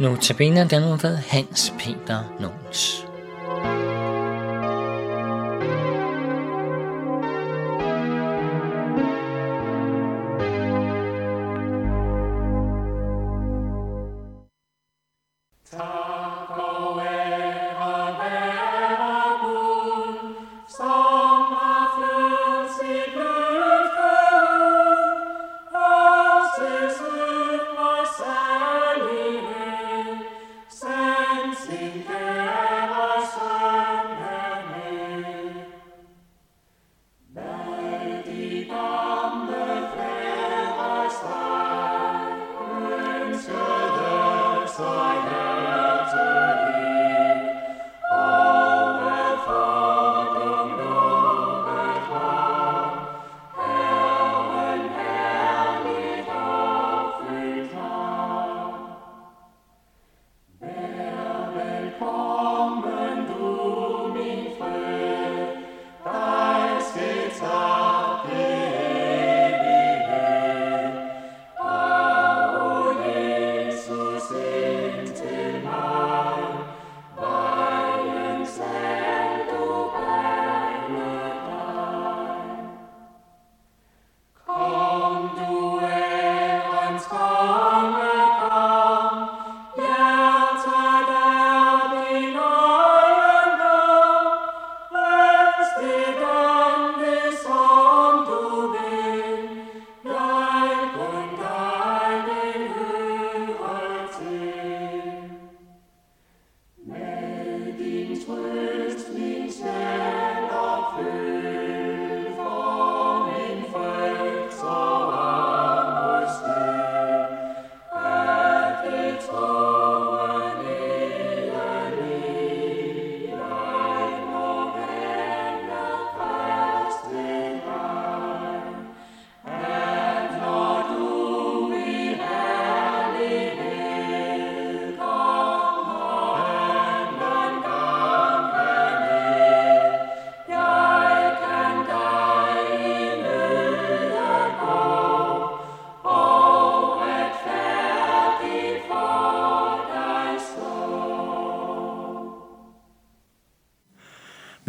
Nu tabiner den ved Hans Peter Nons.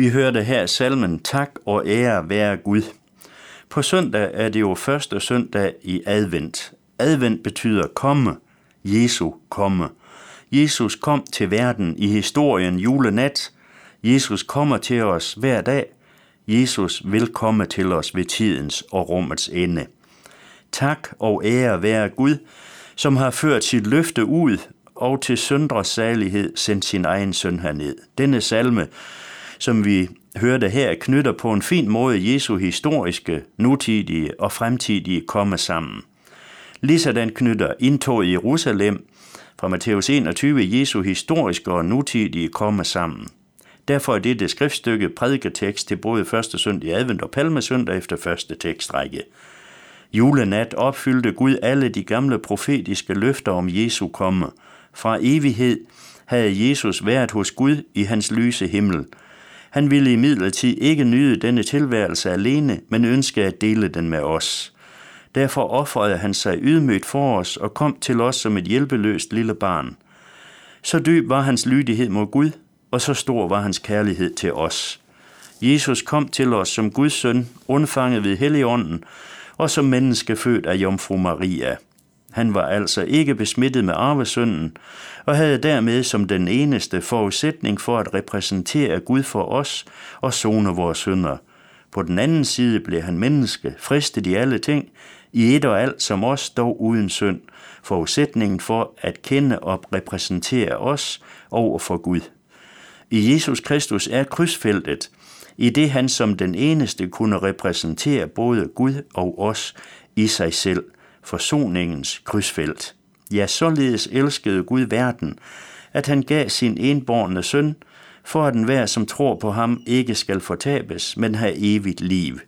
Vi hørte her salmen Tak og ære være Gud. På søndag er det jo første søndag i advent. Advent betyder komme, Jesu komme. Jesus kom til verden i historien julenat. Jesus kommer til os hver dag. Jesus vil komme til os ved tidens og rummets ende. Tak og ære være Gud, som har ført sit løfte ud og til søndres salighed sendt sin egen søn herned. Denne salme som vi hørte her, knytter på en fin måde Jesu historiske, nutidige og fremtidige komme sammen. Ligesådan knytter indtog i Jerusalem fra Matthæus 21 Jesu historiske og nutidige komme sammen. Derfor er dette skriftstykke prædiketekst til både første søndag i advent og palmesøndag efter første tekstrække. Julenat opfyldte Gud alle de gamle profetiske løfter om Jesu komme. Fra evighed havde Jesus været hos Gud i hans lyse himmel – han ville imidlertid ikke nyde denne tilværelse alene, men ønskede at dele den med os. Derfor offrede han sig ydmygt for os og kom til os som et hjælpeløst lille barn. Så dyb var hans lydighed mod Gud, og så stor var hans kærlighed til os. Jesus kom til os som Guds søn, undfanget ved Helligånden, og som menneske født af Jomfru Maria. Han var altså ikke besmittet med arvesynden, og havde dermed som den eneste forudsætning for at repræsentere Gud for os og zone vores synder. På den anden side blev han menneske, fristet i alle ting, i et og alt som os, dog uden synd, forudsætningen for at kende og repræsentere os over for Gud. I Jesus Kristus er krydsfeltet, i det han som den eneste kunne repræsentere både Gud og os i sig selv – forsoningens krydsfelt. Ja, således elskede Gud verden, at han gav sin enborne søn, for at enhver, som tror på ham, ikke skal fortabes, men have evigt liv.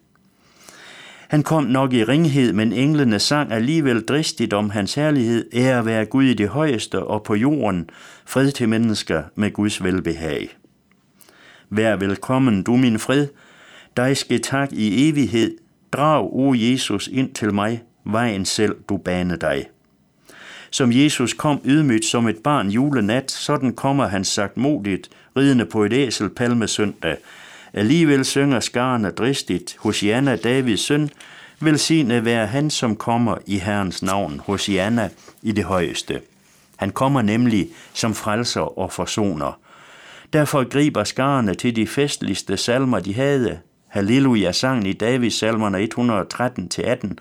Han kom nok i ringhed, men englene sang alligevel dristigt om hans herlighed, ære være Gud i det højeste og på jorden, fred til mennesker med Guds velbehag. Vær velkommen, du min fred, dig skal tak i evighed, drag, o Jesus, ind til mig, vejen selv du bane dig. Som Jesus kom ydmygt som et barn julenat, sådan kommer han sagt modigt, ridende på et æsel palmesøndag. Alligevel synger skarne dristigt, Hosianna Davids søn, velsignet være han, som kommer i Herrens navn, Hosianna i det højeste. Han kommer nemlig som frelser og forsoner. Derfor griber skarne til de festligste salmer, de havde. Halleluja sang i Davids salmerne 113-18,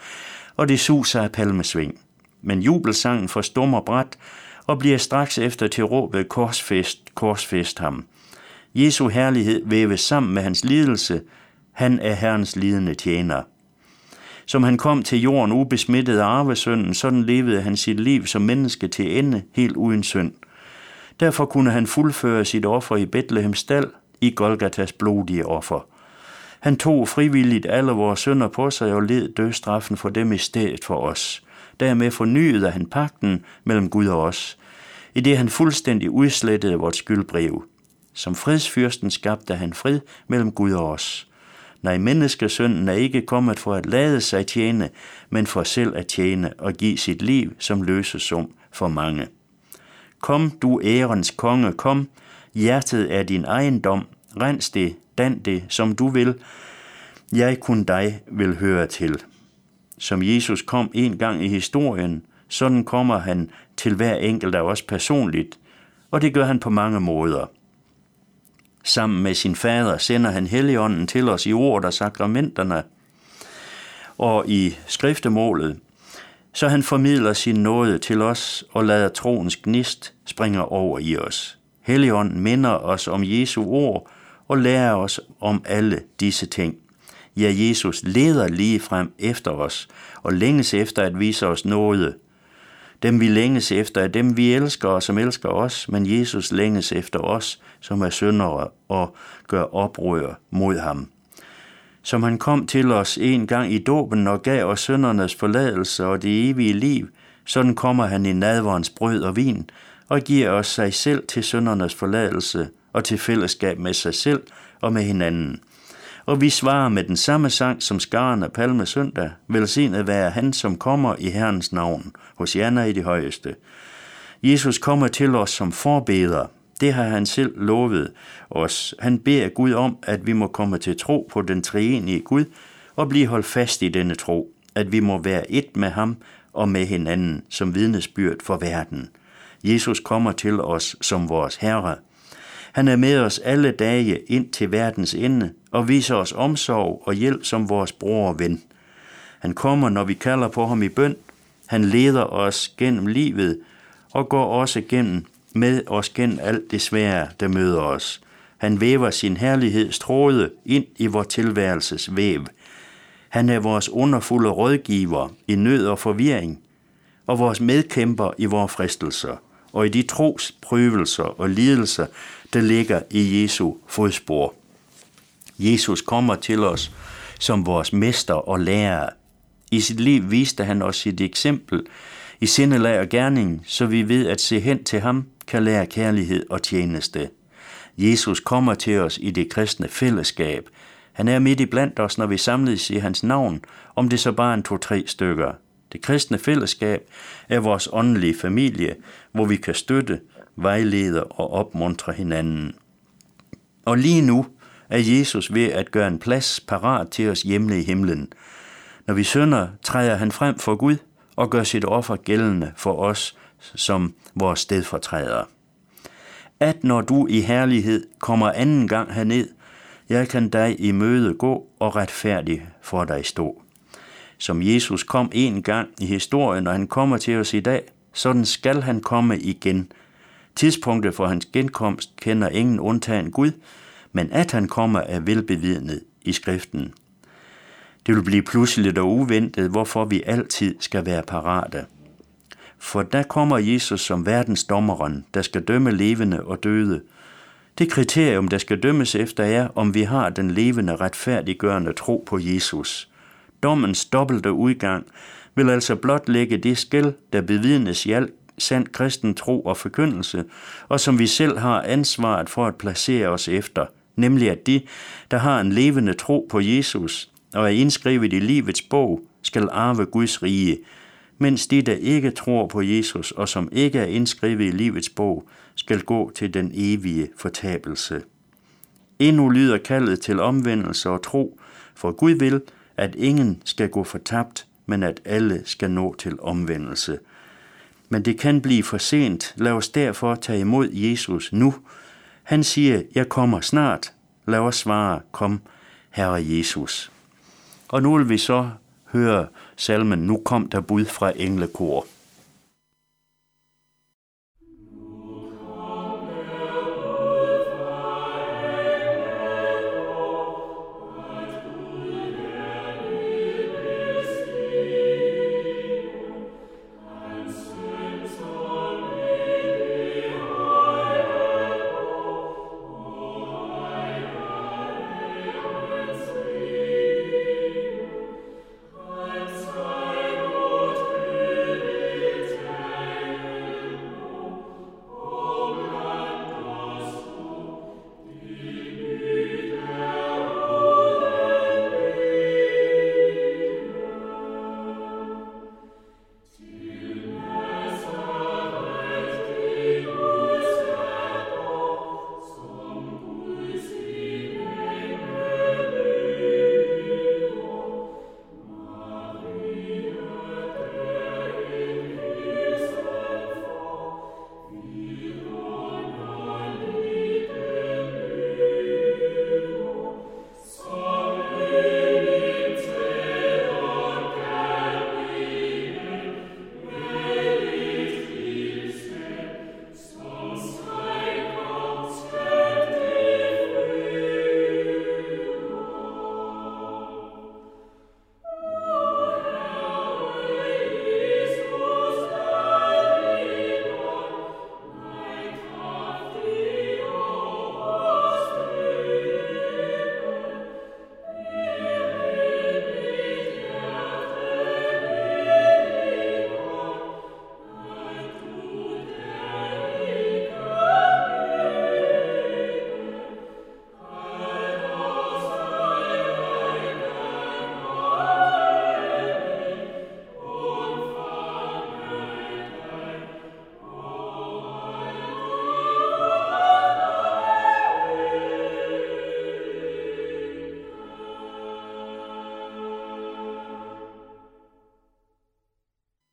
og det suser af palmesving. Men jubelsangen forstummer bræt og bliver straks efter til råbet korsfest, korsfest ham. Jesu herlighed væves sammen med hans lidelse. Han er Herrens lidende tjener. Som han kom til jorden ubesmittet af arvesønnen, sådan levede han sit liv som menneske til ende, helt uden synd. Derfor kunne han fuldføre sit offer i Bethlehems stald, i Golgatas blodige offer. Han tog frivilligt alle vores sønder på sig og led dødstraffen for dem i stedet for os. Dermed fornyede han pakten mellem Gud og os, i det han fuldstændig udslettede vores skyldbrev. Som fredsfyrsten skabte han fred mellem Gud og os. Nej, menneskesønnen er ikke kommet for at lade sig tjene, men for selv at tjene og give sit liv som løsesum for mange. Kom, du ærens konge, kom, hjertet er din ejendom, rens det, dan det, som du vil, jeg kun dig vil høre til. Som Jesus kom en gang i historien, sådan kommer han til hver enkelt af os personligt, og det gør han på mange måder. Sammen med sin fader sender han Helligånden til os i ord og sakramenterne og i skriftemålet, så han formidler sin nåde til os og lader troens gnist springe over i os. Helligånden minder os om Jesu ord og lærer os om alle disse ting. Ja, Jesus leder lige frem efter os og længes efter at vise os noget. Dem vi længes efter er dem vi elsker og som elsker os, men Jesus længes efter os, som er syndere og gør oprør mod ham. Som han kom til os en gang i dåben og gav os syndernes forladelse og det evige liv, sådan kommer han i nadverens brød og vin og giver os sig selv til syndernes forladelse og til fællesskab med sig selv og med hinanden – og vi svarer med den samme sang som skaren af Palme Søndag, velsignet være han, som kommer i Herrens navn, hos Janna i det højeste. Jesus kommer til os som forbeder. Det har han selv lovet os. Han beder Gud om, at vi må komme til tro på den treenige Gud og blive holdt fast i denne tro. At vi må være et med ham og med hinanden som vidnesbyrd for verden. Jesus kommer til os som vores Herre. Han er med os alle dage ind til verdens ende og viser os omsorg og hjælp som vores bror og ven. Han kommer, når vi kalder på ham i bøn. Han leder os gennem livet og går også gennem med os gennem alt det svære, der møder os. Han væver sin herligheds tråde ind i vores tilværelses væv. Han er vores underfulde rådgiver i nød og forvirring, og vores medkæmper i vores fristelser, og i de trosprøvelser og lidelser, der ligger i Jesu fodspor. Jesus kommer til os som vores mester og lærer. I sit liv viste han os sit eksempel i sindelag og gerning, så vi ved at se hen til ham kan lære kærlighed og tjeneste. Jesus kommer til os i det kristne fællesskab. Han er midt i blandt os, når vi samles i hans navn, om det så bare en to-tre stykker. Det kristne fællesskab er vores åndelige familie, hvor vi kan støtte, vejlede og opmuntre hinanden. Og lige nu er Jesus ved at gøre en plads parat til os hjemme i himlen. Når vi synder, træder han frem for Gud og gør sit offer gældende for os som vores stedfortræder. At når du i herlighed kommer anden gang herned, jeg kan dig i møde gå og retfærdig for dig stå. Som Jesus kom en gang i historien, og han kommer til os i dag, sådan skal han komme igen. Tidspunktet for hans genkomst kender ingen undtagen Gud, men at han kommer er velbevidnet i skriften. Det vil blive pludseligt og uventet, hvorfor vi altid skal være parate. For der kommer Jesus som verdens dommeren, der skal dømme levende og døde. Det kriterium, der skal dømmes efter, er, om vi har den levende, retfærdiggørende tro på Jesus. Dommens dobbelte udgang vil altså blot lægge det skæld, der bevidnes i al sand kristen tro og forkyndelse, og som vi selv har ansvaret for at placere os efter – nemlig at de, der har en levende tro på Jesus og er indskrevet i livets bog, skal arve Guds rige, mens de, der ikke tror på Jesus og som ikke er indskrevet i livets bog, skal gå til den evige fortabelse. Endnu lyder kaldet til omvendelse og tro, for Gud vil, at ingen skal gå fortabt, men at alle skal nå til omvendelse. Men det kan blive for sent. Lad os derfor tage imod Jesus nu. Han siger, jeg kommer snart. Lad os svare, kom, Herre Jesus. Og nu vil vi så høre salmen, nu kom der bud fra englekor.